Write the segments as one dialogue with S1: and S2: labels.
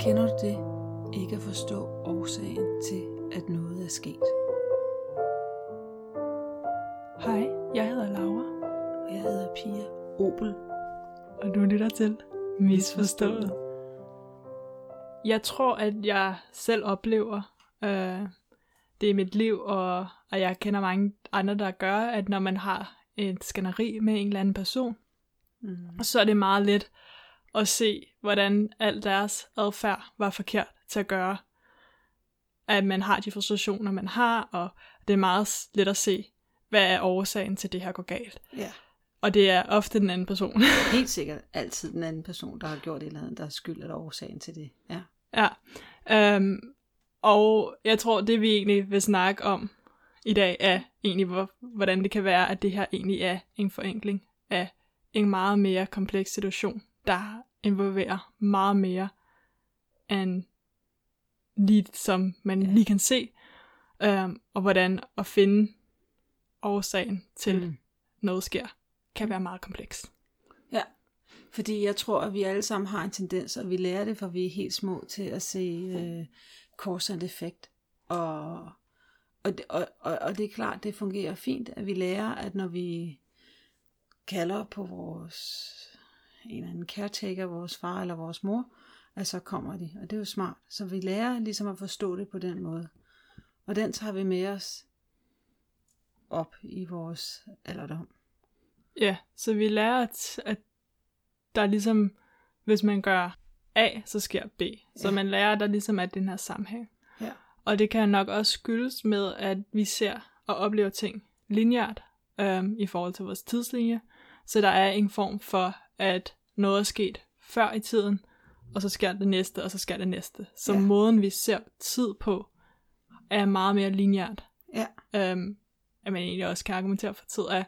S1: Kender du det? Ikke at forstå årsagen til, at noget er sket.
S2: Hej, jeg hedder Laura,
S1: Og jeg hedder Pia Opel.
S2: og du lytter til Misforstået. Jeg tror, at jeg selv oplever øh, det i mit liv, og, og jeg kender mange andre, der gør, at når man har et skænderi med en eller anden person,
S1: Mm.
S2: så er det meget let at se, hvordan al deres adfærd var forkert til at gøre. At man har de frustrationer, man har, og det er meget let at se, hvad er årsagen til, at det her går galt.
S1: Ja,
S2: Og det er ofte den anden person.
S1: helt sikkert altid den anden person, der har gjort et eller andet, der er skyld eller årsagen til det. Ja.
S2: ja. Øhm, og jeg tror, det vi egentlig vil snakke om i dag, er egentlig, hvor, hvordan det kan være, at det her egentlig er en forenkling af en meget mere kompleks situation, der involverer meget mere end lige som man
S1: Ja.
S2: lige kan se, øhm, og hvordan at finde årsagen til
S1: Mm.
S2: noget sker, kan være meget kompleks.
S1: Ja, fordi jeg tror, at vi alle sammen har en tendens, og vi lærer det, for vi er helt små til at se øh, cause and effect. Og, og, det, og, og, og det er klart, det fungerer fint, at vi lærer, at når vi kalder på vores en eller anden caretaker, vores far eller vores mor, at så kommer de, og det er jo smart. Så vi lærer ligesom at forstå det på den måde. Og den tager vi med os op i vores alderdom.
S2: Ja, så vi lærer, at, at der er ligesom, hvis man gør A, så sker B. Så
S1: Ja.
S2: man lærer, at der ligesom er den her sammenhæng.
S1: Ja.
S2: Og det kan nok også skyldes med, at vi ser og oplever ting lineært øhm, i forhold til vores tidslinje. Så der er en form for, at noget er sket før i tiden, og så sker det næste, og så sker det næste. Så
S1: Ja.
S2: måden, vi ser tid på, er meget mere lineært.
S1: Ja.
S2: Øhm, at man egentlig også kan argumentere for tid af.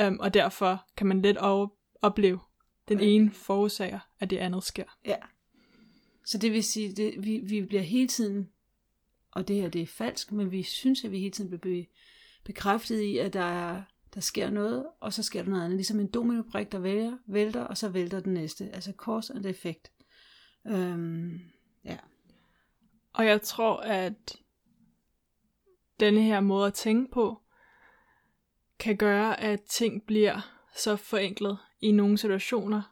S2: Øhm, og derfor kan man lidt over- opleve, den
S1: Ja.
S2: ene forårsager, at det andet sker.
S1: Ja. Så det vil sige, det, vi, vi bliver hele tiden, og det her det er falsk, men vi synes, at vi hele tiden bliver be, bekræftet i, at der, er, der sker noget, og så sker der noget andet. Ligesom en dominobrik, der vælger, vælter, og så vælter den næste. Altså cause and effect. Øhm, ja.
S2: Og jeg tror, at denne her måde at tænke på, kan gøre, at ting bliver så forenklet i nogle situationer,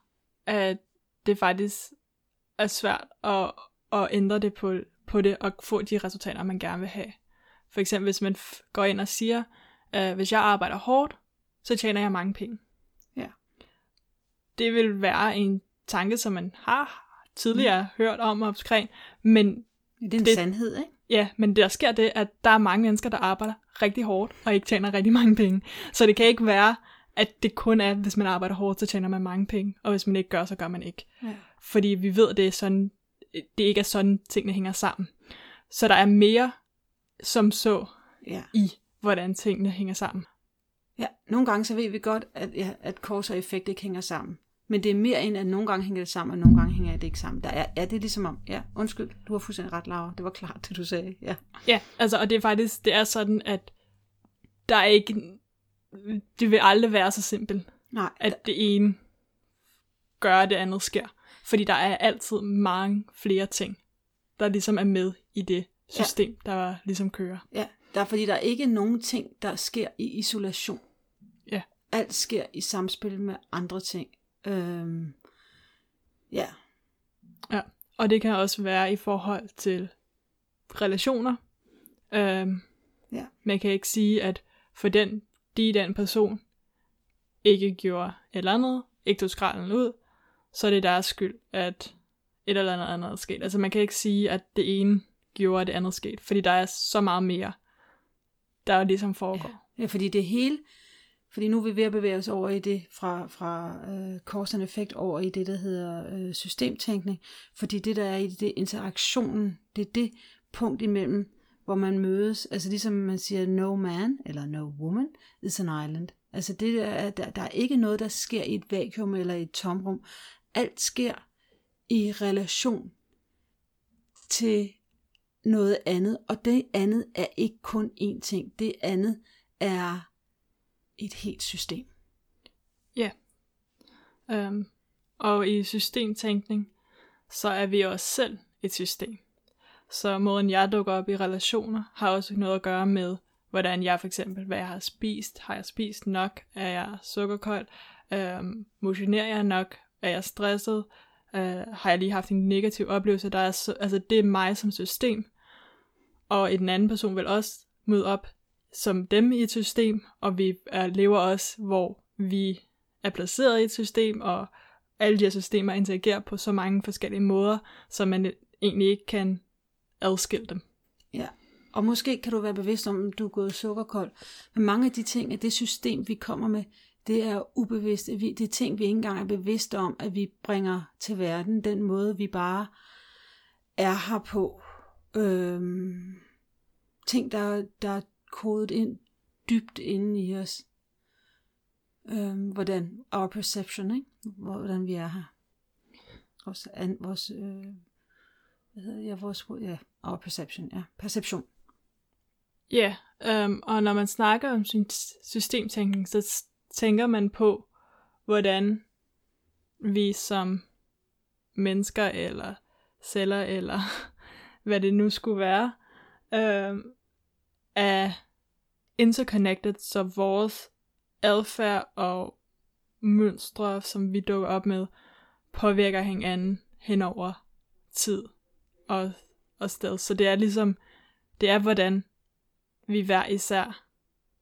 S2: at det faktisk er svært at, at ændre det på, på det og få de resultater, man gerne vil have. For eksempel, hvis man f- går ind og siger, at hvis jeg arbejder hårdt, så tjener jeg mange penge.
S1: Ja.
S2: Det vil være en tanke, som man har tidligere mm. hørt om omkring, men
S1: Det er en
S2: Det-
S1: sandhed, ikke?
S2: Ja, men der sker det, at der er mange mennesker, der arbejder rigtig hårdt og ikke tjener rigtig mange penge. Så det kan ikke være, at det kun er, hvis man arbejder hårdt, så tjener man mange penge, og hvis man ikke gør, så gør man ikke.
S1: Ja.
S2: Fordi vi ved, at det, er sådan, det ikke er sådan, tingene hænger sammen. Så der er mere som så
S1: ja.
S2: i, hvordan tingene hænger sammen.
S1: Ja, nogle gange så ved vi godt, at, ja, at cause og effekt ikke hænger sammen. Men det er mere end, at nogle gange hænger det sammen, og nogle gange hænger det ikke sammen. Der er, ja, det er ligesom om, ja, undskyld, du har fuldstændig ret, Laura. Det var klart, det du sagde. Ja.
S2: Ja, altså, og det er faktisk, det er sådan, at der er ikke, det vil aldrig være så simpelt,
S1: Nej,
S2: at det ene gør, at det andet sker. Fordi der er altid mange flere ting, der ligesom er med i det system, ja. der ligesom kører.
S1: Ja, der er fordi, der er ikke nogen ting, der sker i isolation.
S2: Ja.
S1: Alt sker i samspil med andre ting. Øhm, ja,
S2: Ja. Og det kan også være i forhold til relationer. Øhm,
S1: Ja.
S2: Man kan ikke sige, at for den, de den person ikke gjorde et eller andet, ikke tog skralden ud, så er det deres skyld, at et eller andet andet er sket. Altså man kan ikke sige, at det ene gjorde, at det andet sket, fordi der er så meget mere, der ligesom foregår.
S1: ja, fordi det hele, fordi nu er vi ved at bevæge os over i det fra, fra øh, cause and effect over i det, der hedder øh, systemtænkning. Fordi det, der er i det, interaktionen, det er det punkt imellem, hvor man mødes, altså ligesom man siger, no man, eller no woman, is an island. Altså det der, er- der, der er ikke noget, der sker i et vakuum eller i et tomrum. Alt sker i relation til noget andet, og det andet er ikke kun én ting. Det andet er et helt system. Ja.
S2: Um, og i systemtænkning, så er vi også selv et system. Så måden jeg dukker op i relationer, har også noget at gøre med, hvordan jeg for eksempel, hvad jeg har spist. Har jeg spist nok? Er jeg sukkerkold? Øhm, motionerer jeg nok? Er jeg stresset? Øh, har jeg lige haft en negativ oplevelse? Der er altså, det er mig som system. Og den anden person vil også møde op som dem i et system, og vi er, lever også, hvor vi er placeret i et system, og alle de her systemer interagerer på så mange forskellige måder, så man egentlig ikke kan adskille dem.
S1: Ja, og måske kan du være bevidst om, at du er gået sukkerkold. Men mange af de ting, at det system, vi kommer med, det er ubevidst. Det er ting, vi ikke engang er bevidste om, at vi bringer til verden. Den måde, vi bare er her på øh, ting, der, der er kodet ind dybt inde i os. Øh, hvordan our perception, ikke? hvordan vi er her. Vores, an, vores øh, hvad hedder ja, vores, ja, our perception, ja, perception.
S2: Ja, yeah, um, og når man snakker om systemtænkning, så tænker man på, hvordan vi som mennesker eller celler eller hvad det nu skulle være, øh, er interconnected, så vores adfærd og mønstre, som vi dukker op med, påvirker hinanden hen over tid og, og sted. Så det er ligesom, det er hvordan vi hver især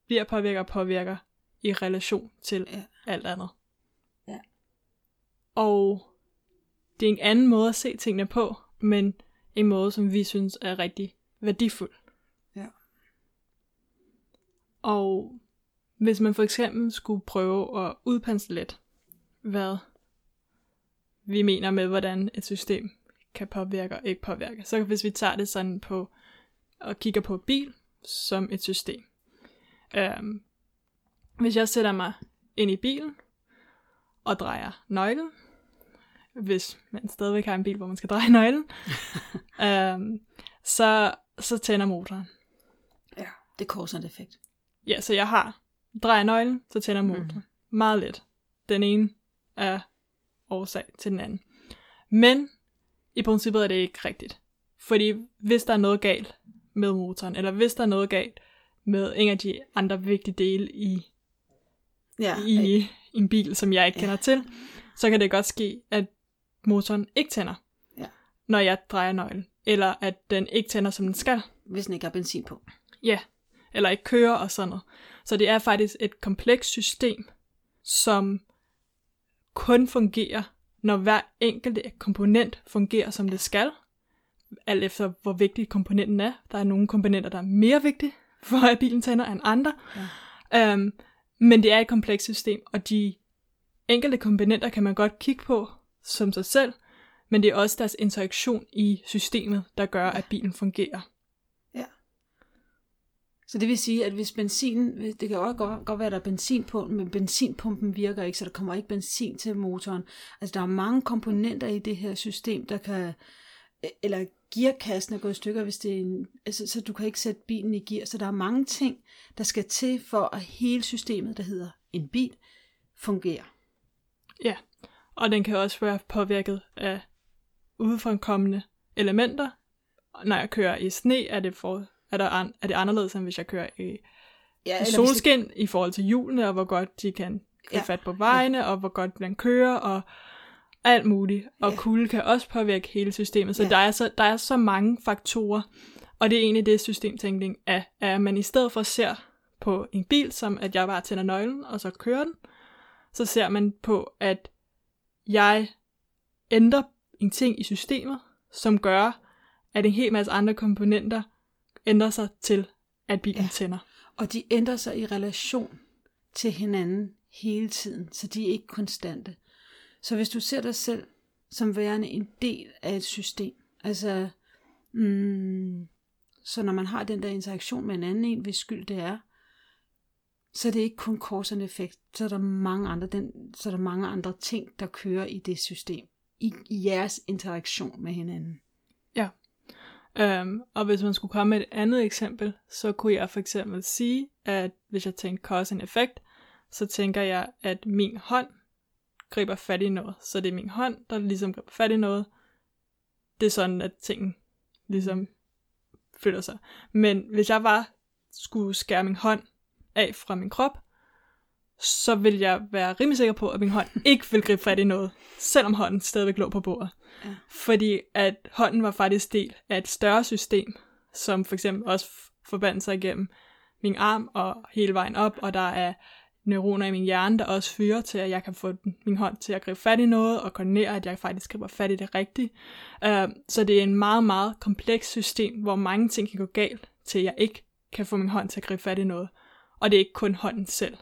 S2: bliver påvirker og påvirker i relation til ja. alt andet.
S1: Ja.
S2: Og det er en anden måde at se tingene på, men en måde, som vi synes er rigtig værdifuld.
S1: Ja.
S2: Og hvis man for eksempel skulle prøve at udpensle lidt, hvad vi mener med, hvordan et system kan påvirke og ikke påvirke. Så hvis vi tager det sådan på og kigger på bil som et system. Øhm, hvis jeg sætter mig ind i bilen og drejer nøglen, hvis man stadigvæk har en bil, hvor man skal dreje nøglen, øhm, så, så tænder motoren.
S1: Ja, det er cause effekt.
S2: Ja, så jeg har drejer nøglen, så tænder motoren. Mm. Meget let. Den ene er årsag til den anden. Men i princippet er det ikke rigtigt. Fordi hvis der er noget galt med motoren, eller hvis der er noget galt med en af de andre vigtige dele i ja, i, i en bil, som jeg ikke ja. kender til, så kan det godt ske, at motoren ikke tænder,
S1: ja.
S2: når jeg drejer nøglen. Eller at den ikke tænder, som den skal.
S1: Hvis den ikke har benzin på.
S2: Ja, eller ikke kører og sådan noget. Så det er faktisk et komplekst system, som kun fungerer, når hver enkelt komponent fungerer, som det skal. Alt efter, hvor vigtig komponenten er. Der er nogle komponenter, der er mere vigtige for, at bilen tænder, end andre. Ja. Um, men det er et komplekst system, og de enkelte komponenter kan man godt kigge på som sig selv, men det er også deres interaktion i systemet, der gør, at bilen fungerer.
S1: Ja. Så det vil sige, at hvis benzin, det kan også godt, godt være, at der er benzin på, men benzinpumpen virker ikke, så der kommer ikke benzin til motoren. Altså der er mange komponenter i det her system, der kan, eller gearkassen er gået i stykker, hvis det er en, altså, så du kan ikke sætte bilen i gear. Så der er mange ting, der skal til for at hele systemet, der hedder en bil, fungerer.
S2: Ja, og den kan også være påvirket af udefrakommende elementer. Når jeg kører i sne, er det, for, er, der an, er det anderledes, end hvis jeg kører i, ja, i solskin det... i forhold til hjulene, og hvor godt de kan få ja. fat på vejene, ja. og hvor godt den kører, og alt muligt. Og ja. kulde kan også påvirke hele systemet. Så, ja. der, er så der er så mange faktorer. Og det er egentlig det, systemtænkning er. At man i stedet for ser på en bil, som at jeg bare tænder nøglen, og så kører den, så ser man på, at jeg ændrer en ting i systemet, som gør, at en hel masse andre komponenter ændrer sig til, at bilen ja. tænder.
S1: Og de ændrer sig i relation til hinanden hele tiden, så de er ikke konstante. Så hvis du ser dig selv som værende en del af et system, altså, mm, så når man har den der interaktion med en anden en, hvis skyld det er, så er det ikke kun cause effekt, så er der mange andre, den, så er der mange andre ting, der kører i det system, i, i jeres interaktion med hinanden.
S2: Ja, Øhm, og hvis man skulle komme med et andet eksempel, så kunne jeg for eksempel sige, at hvis jeg tænker cause and effect, så tænker jeg, at min hånd griber fat i noget. Så det er min hånd, der ligesom griber fat i noget. Det er sådan, at tingene ligesom føler sig. Men hvis jeg bare skulle skære min hånd af fra min krop, så vil jeg være rimelig sikker på, at min hånd ikke vil gribe fat i noget, selvom hånden stadigvæk lå på bordet. Ja. Fordi at hånden var faktisk del af et større system, som for eksempel også forbandt sig igennem min arm og hele vejen op, og der er neuroner i min hjerne, der også fyrer til, at jeg kan få min hånd til at gribe fat i noget, og koordinere, at jeg faktisk griber fat i det rigtige. Uh, så det er en meget, meget kompleks system, hvor mange ting kan gå galt, til jeg ikke kan få min hånd til at gribe fat i noget. Og det er ikke kun hånden selv,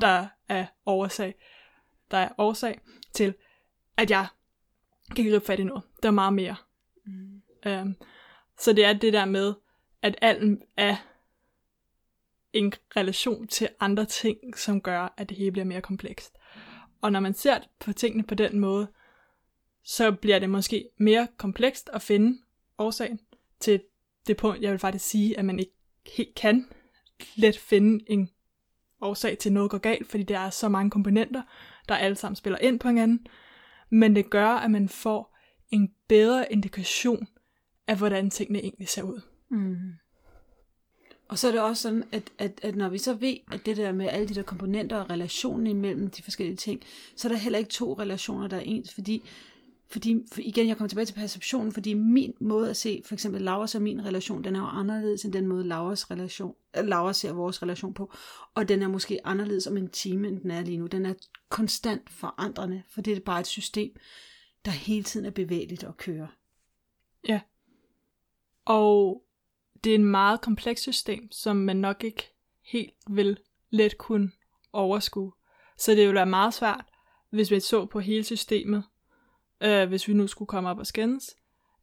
S2: der er årsag, der er årsag til, at jeg kan gribe fat i noget. Der er meget mere. Mm. Um, så det er det der med, at alt er en relation til andre ting, som gør, at det hele bliver mere komplekst. Og når man ser på tingene på den måde, så bliver det måske mere komplekst at finde årsagen til det punkt, jeg vil faktisk sige, at man ikke helt kan let finde en årsag til noget går galt, fordi der er så mange komponenter, der alle sammen spiller ind på hinanden. Men det gør, at man får en bedre indikation af, hvordan tingene egentlig ser ud. Mm.
S1: Og så er det også sådan, at, at, at når vi så ved, at det der med alle de der komponenter og relationen imellem de forskellige ting, så er der heller ikke to relationer, der er ens, fordi fordi, for igen, jeg kommer tilbage til perceptionen, fordi min måde at se, for eksempel Lauras og min relation, den er jo anderledes end den måde, Lauras, relation, øh, Laura ser vores relation på. Og den er måske anderledes om en time, end den er lige nu. Den er konstant forandrende, for det er bare et system, der hele tiden er bevægeligt og kører.
S2: Ja. Og det er en meget kompleks system, som man nok ikke helt vil let kunne overskue. Så det vil være meget svært, hvis vi så på hele systemet, øh, hvis vi nu skulle komme op og skændes,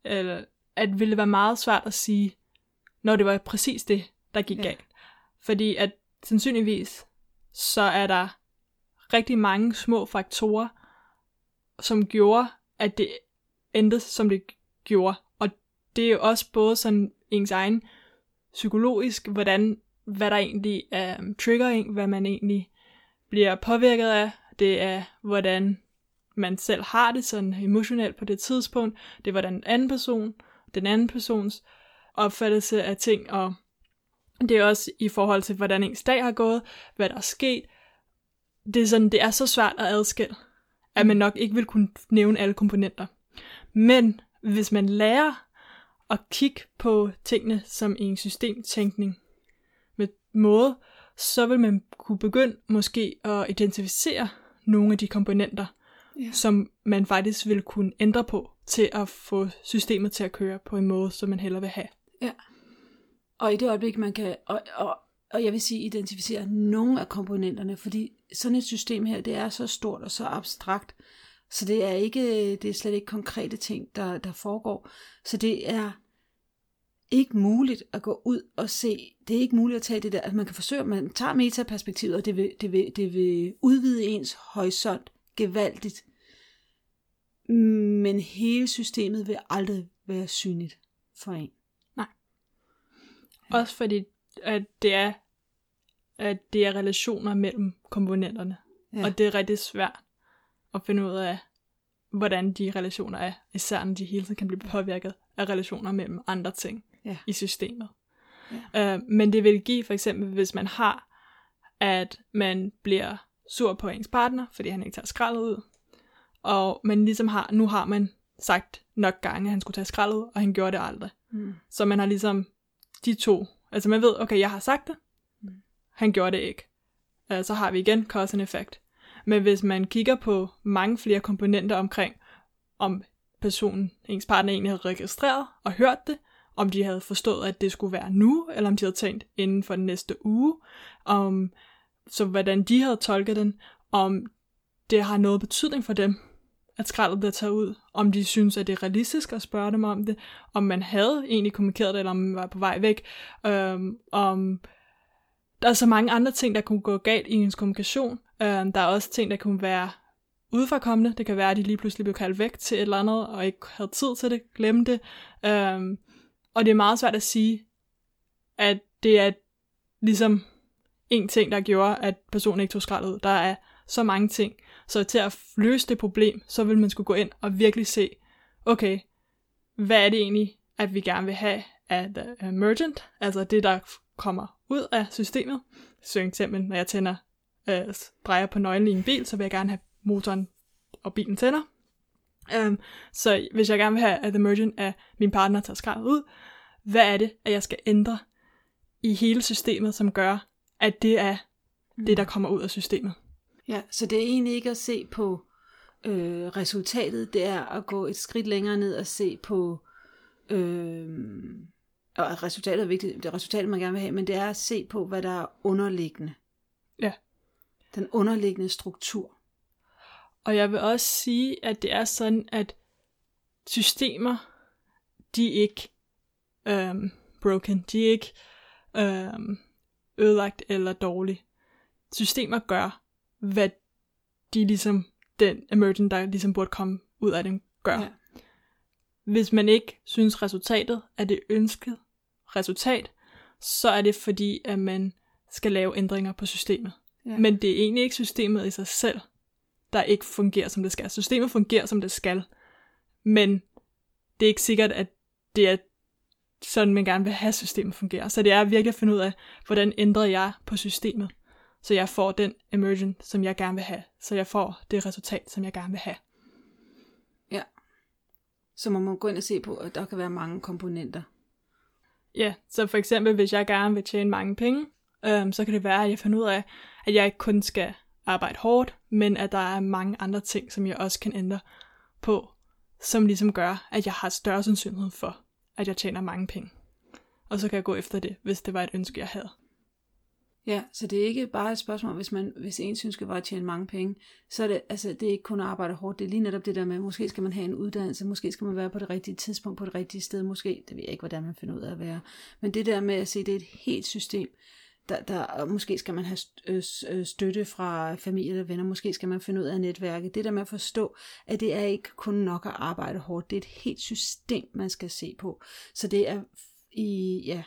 S2: eller at det ville være meget svært at sige, når det var præcis det, der gik ja. galt. Fordi at sandsynligvis, så er der rigtig mange små faktorer, som gjorde, at det endte, som det gjorde. Og det er jo også både sådan ens egen psykologisk, hvordan, hvad der egentlig er um, triggering, hvad man egentlig bliver påvirket af. Det er, hvordan man selv har det sådan emotionelt på det tidspunkt. Det var den anden person, den anden persons opfattelse af ting, og det er også i forhold til, hvordan ens dag har gået, hvad der er sket. Det er, sådan, det er så svært at adskille, at man nok ikke vil kunne nævne alle komponenter. Men hvis man lærer at kigge på tingene som en systemtænkning med måde, så vil man kunne begynde måske at identificere nogle af de komponenter, ja. som man faktisk vil kunne ændre på til at få systemet til at køre på en måde, som man hellere vil have.
S1: Ja. Og i det øjeblik, man kan, og, og, og jeg vil sige, identificere nogle af komponenterne, fordi sådan et system her, det er så stort og så abstrakt, så det er ikke, det er slet ikke konkrete ting, der, der foregår. Så det er ikke muligt at gå ud og se, det er ikke muligt at tage det der, at man kan forsøge, man tager metaperspektivet, og det vil, det vil, det vil udvide ens horisont gevaldigt. Men hele systemet vil aldrig være synligt for en.
S2: Nej. Også fordi, at det er, at det er relationer mellem komponenterne. Ja. Og det er rigtig svært at finde ud af, hvordan de relationer er, især når de hele tiden kan blive påvirket af relationer mellem andre ting ja. i systemet. Ja. Uh, men det vil give for eksempel, hvis man har, at man bliver sur på ens partner, fordi han ikke tager skraldet ud, og man ligesom har, nu har man sagt nok gange, at han skulle tage skraldet og han gjorde det aldrig. Mm. Så man har ligesom de to, altså man ved, okay, jeg har sagt det, mm. han gjorde det ikke. Uh, så har vi igen cause and effect. Men hvis man kigger på mange flere komponenter omkring, om personen, ens partner egentlig havde registreret og hørt det, om de havde forstået, at det skulle være nu, eller om de havde tænkt inden for den næste uge, om så hvordan de havde tolket den, om det har noget betydning for dem, at skraldet bliver taget ud, om de synes, at det er realistisk at spørge dem om det, om man havde egentlig kommunikeret det, eller om man var på vej væk, øhm, om der er så mange andre ting, der kunne gå galt i ens kommunikation. Øhm, der er også ting, der kunne være udefrakommende. Det kan være, at de lige pludselig blev kaldt væk til et eller andet, og ikke havde tid til det, glemte det. Øhm, og det er meget svært at sige, at det er ligesom en ting, der gjorde, at personen ikke tog skraldet ud. Der er så mange ting. Så til at løse det problem, så vil man skulle gå ind og virkelig se, okay, hvad er det egentlig, at vi gerne vil have af the uh, emergent, altså det, der kommer ud af systemet. Så eksempel, når jeg tænder, øh, drejer på nøglen i en bil, så vil jeg gerne have motoren og bilen tænder. Um, så hvis jeg gerne vil have, at the emergent af min partner tager skraldet ud, hvad er det, at jeg skal ændre i hele systemet, som gør, at det er mm. det, der kommer ud af systemet.
S1: Ja, så det er egentlig ikke at se på øh, resultatet, det er at gå et skridt længere ned og se på, øh, og resultatet er vigtigt, det er resultatet, man gerne vil have, men det er at se på, hvad der er underliggende.
S2: Ja.
S1: Den underliggende struktur.
S2: Og jeg vil også sige, at det er sådan, at systemer, de er ikke øhm, broken, de er ikke øhm, ødelagt eller dårlige. Systemer gør, hvad de ligesom, den emergent, der ligesom burde komme ud af dem, gør. Ja. Hvis man ikke synes resultatet er det ønskede resultat, så er det fordi, at man skal lave ændringer på systemet. Ja. Men det er egentlig ikke systemet i sig selv, der ikke fungerer, som det skal. Systemet fungerer, som det skal, men det er ikke sikkert, at det er sådan, man gerne vil have systemet fungerer. Så det er virkelig at finde ud af, hvordan ændrer jeg på systemet, så jeg får den emergent, som jeg gerne vil have. Så jeg får det resultat, som jeg gerne vil have.
S1: Ja. Så man må gå ind og se på, at der kan være mange komponenter.
S2: Ja, så for eksempel, hvis jeg gerne vil tjene mange penge, øhm, så kan det være, at jeg finder ud af, at jeg ikke kun skal arbejde hårdt, men at der er mange andre ting, som jeg også kan ændre på, som ligesom gør, at jeg har større sandsynlighed for, at jeg tjener mange penge. Og så kan jeg gå efter det, hvis det var et ønske, jeg havde.
S1: Ja, så det er ikke bare et spørgsmål, hvis, man, hvis ens ønske var at tjene mange penge, så er det, altså, det er ikke kun at arbejde hårdt, det er lige netop det der med, måske skal man have en uddannelse, måske skal man være på det rigtige tidspunkt, på det rigtige sted, måske, det ved jeg ikke, hvordan man finder ud af at være, men det der med at se, det er et helt system, der, der, måske skal man have øh, øh, støtte fra familie eller venner, måske skal man finde ud af netværket. Det der med at forstå, at det er ikke kun nok at arbejde hårdt, det er et helt system, man skal se på. Så det er i, ja,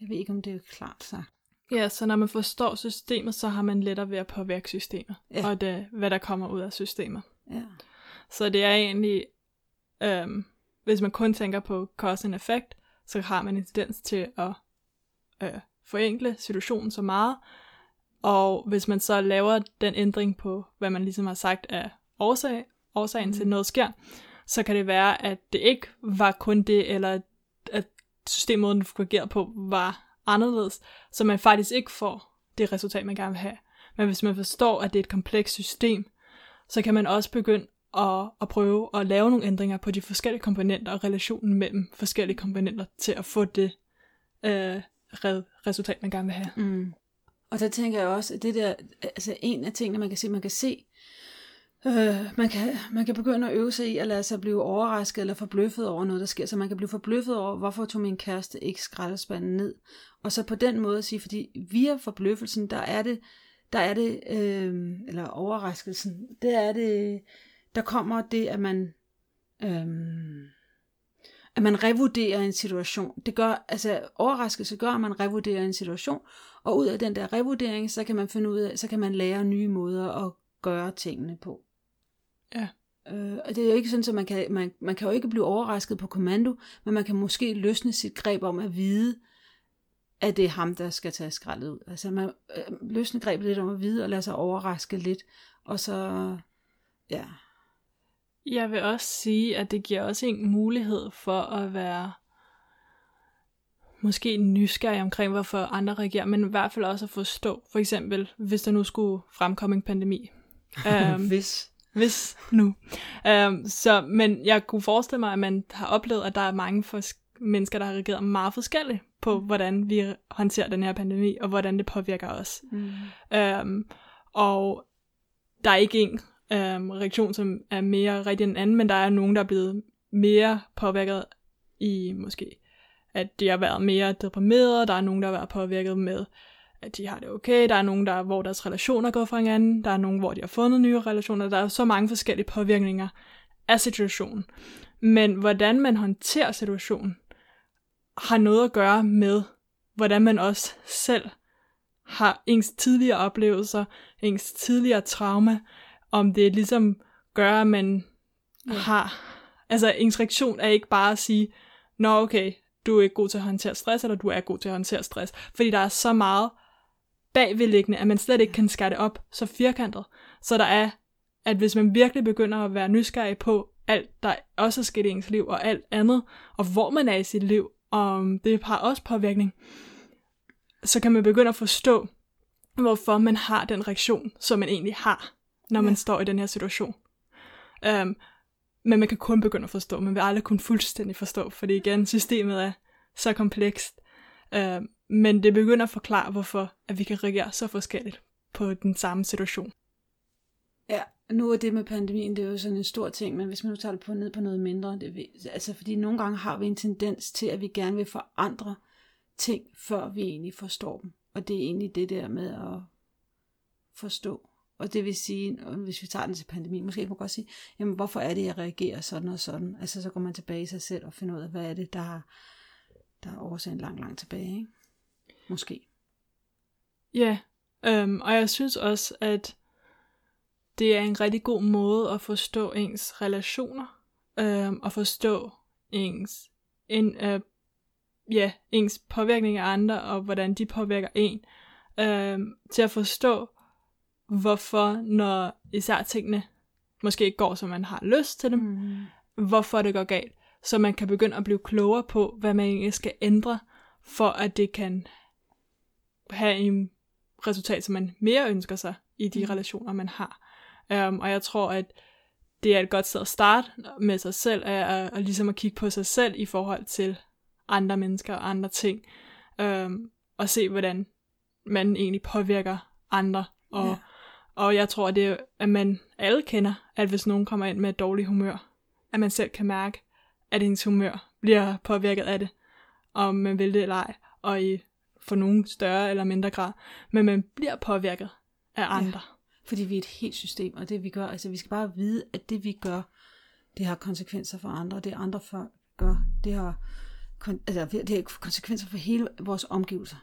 S1: jeg ved ikke, om det er klart sagt.
S2: Ja, så når man forstår systemet, så har man lettere ved at påvirke systemet, ja. og det, hvad der kommer ud af systemet.
S1: Ja.
S2: Så det er egentlig, øhm, hvis man kun tænker på cause and effect, så har man en tendens til at øh, forenkle situationen så meget, og hvis man så laver den ændring på, hvad man ligesom har sagt er årsag, årsagen mm. til, noget sker, så kan det være, at det ikke var kun det, eller at systemmåden fungerer på var anderledes, så man faktisk ikke får det resultat, man gerne vil have. Men hvis man forstår, at det er et komplekst system, så kan man også begynde at, at prøve at lave nogle ændringer på de forskellige komponenter og relationen mellem forskellige komponenter til at få det øh, resultat, man gerne vil have.
S1: Mm. Og der tænker jeg også, at det der, altså en af tingene, man kan se, man kan se, øh, man, kan, man kan begynde at øve sig i at lade sig blive overrasket eller forbløffet over noget, der sker. Så man kan blive forbløffet over, hvorfor tog min kæreste ikke skraldespanden ned. Og så på den måde sige, fordi via forbløffelsen, der er det, der er det, øh, eller overraskelsen, det er det, der kommer det, at man, øh, at man revurderer en situation. Det gør, altså overraskelse gør, at man revurderer en situation, og ud af den der revurdering, så kan man finde ud af, så kan man lære nye måder at gøre tingene på.
S2: Ja.
S1: Øh, og det er jo ikke sådan, at man kan, man, man kan jo ikke blive overrasket på kommando, men man kan måske løsne sit greb om at vide, at det er ham, der skal tage skraldet ud. Altså man øh, løsne grebet lidt om at vide, og lade sig overraske lidt, og så, ja,
S2: jeg vil også sige, at det giver også en mulighed for at være måske nysgerrig omkring, hvorfor andre reagerer, men i hvert fald også at forstå, for eksempel, hvis der nu skulle fremkomme en pandemi.
S1: um, hvis.
S2: Hvis nu. Um, så, men jeg kunne forestille mig, at man har oplevet, at der er mange mennesker, der har reageret meget forskelligt på, mm. hvordan vi håndterer den her pandemi, og hvordan det påvirker os. Mm. Um, og der er ikke en øhm, reaktion, som er mere rigtig end anden, men der er nogen, der er blevet mere påvirket i måske, at de har været mere deprimeret, der er nogen, der har været påvirket med, at de har det okay, der er nogen, der, hvor deres relationer går fra hinanden, der er nogen, hvor de har fundet nye relationer, der er så mange forskellige påvirkninger af situationen. Men hvordan man håndterer situationen, har noget at gøre med, hvordan man også selv har ens tidligere oplevelser, ens tidligere trauma, om det ligesom gør, at man
S1: Ja.
S2: har... Altså, ens reaktion er ikke bare at sige, Nå, okay, du er ikke god til at håndtere stress, eller du er god til at håndtere stress. Fordi der er så meget bagvedliggende, at man slet ikke kan skære det op så firkantet. Så der er, at hvis man virkelig begynder at være nysgerrig på alt, der også er sket i ens liv, og alt andet, og hvor man er i sit liv, og det har også påvirkning, så kan man begynde at forstå, hvorfor man har den reaktion, som man egentlig har, når man
S1: Ja.
S2: står i den her situation. Um, men man kan kun begynde at forstå, man vil aldrig kunne fuldstændig forstå, fordi igen, systemet er så komplekst. Uh, men det begynder at forklare, hvorfor at vi kan reagere så forskelligt på den samme situation.
S1: Ja, nu er det med pandemien, det er jo sådan en stor ting, men hvis man nu tager det på ned på noget mindre, det, vil- altså fordi nogle gange har vi en tendens til, at vi gerne vil forandre ting, før vi egentlig forstår dem. Og det er egentlig det der med at forstå. Og det vil sige, øh, hvis vi tager den til pandemien, måske kan man godt sige, jamen hvorfor er det, jeg reagerer sådan og sådan? Altså så går man tilbage i sig selv og finder ud af, hvad er det, der har, der er årsagen langt, langt tilbage, ikke? Måske.
S2: Ja, øhm, og jeg synes også, at det er en rigtig god måde at forstå ens relationer, øhm, og forstå ens, en, øh, ja, ens påvirkning af andre, og hvordan de påvirker en, øhm, til at forstå, hvorfor, når især tingene måske ikke går, som man har lyst til dem,
S1: Mm.
S2: hvorfor det går galt, så man kan begynde at blive klogere på, hvad man egentlig skal ændre, for at det kan have en resultat, som man mere ønsker sig i de
S1: Mm.
S2: relationer, man har. Um, og jeg tror, at det er et godt sted at starte med sig selv, at, at, at ligesom at kigge på sig selv i forhold til andre mennesker og andre ting, um, og se, hvordan man egentlig påvirker andre. Og,
S1: Ja.
S2: Ja. og jeg tror, det er, at man alle kender, at hvis nogen kommer ind med et dårligt humør, at man selv kan mærke, at ens humør bliver påvirket af det, om man vil det eller ej, og i for nogen større eller mindre grad, men man bliver påvirket af andre.
S1: Fordi vi er et helt system, og det vi gør, altså vi skal bare vide, at det vi gør, det har konsekvenser for andre, og det andre folk gør, det har, kon- altså, det har konsekvenser for hele vores omgivelser.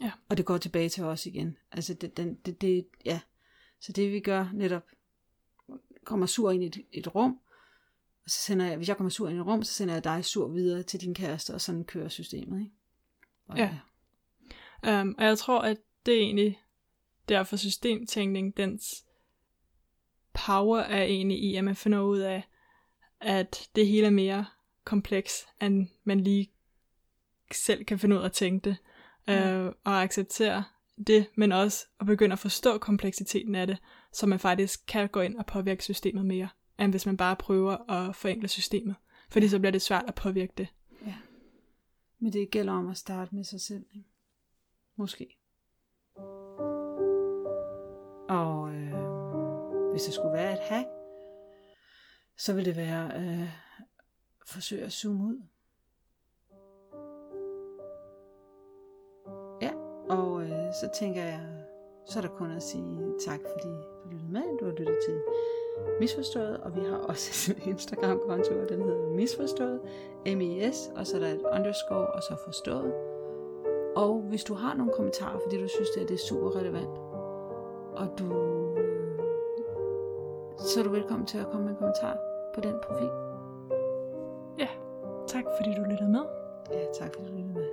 S1: Ja.
S2: Ja.
S1: Og det går tilbage til os igen. Altså det, den, det, det, ja. Så det vi gør netop, kommer sur ind i et, et rum, og så sender jeg, hvis jeg kommer sur ind i et rum, så sender jeg dig sur videre til din kæreste, og sådan kører systemet, ikke? Og,
S2: Ja. Um, og jeg tror, at det er egentlig derfor systemtænkning, dens power er egentlig i, at man finder ud af, at det hele er mere kompleks, end man lige selv kan finde ud af at tænke det. Øh, og acceptere det, men også at begynde at forstå kompleksiteten af det, så man faktisk kan gå ind og påvirke systemet mere, end hvis man bare prøver at forenkle systemet. Fordi så bliver det svært at påvirke det.
S1: Ja. Men det gælder om at starte med sig selv. Ikke? Måske. Og øh, hvis der skulle være et hack, så vil det være øh, forsøge at zoome ud. og øh, så tænker jeg, så er der kun at sige tak, fordi du lyttede med. Du har lyttet til Misforstået, og vi har også en Instagram-konto, og den hedder Misforstået. M-I-S, og så er der et underscore, og så forstået. Og hvis du har nogle kommentarer, fordi du synes, det er super relevant, og du, øh, så er du velkommen til at komme med en kommentar på den profil.
S2: Tak fordi du lyttede med.
S1: Ja, tak fordi du lyttede med.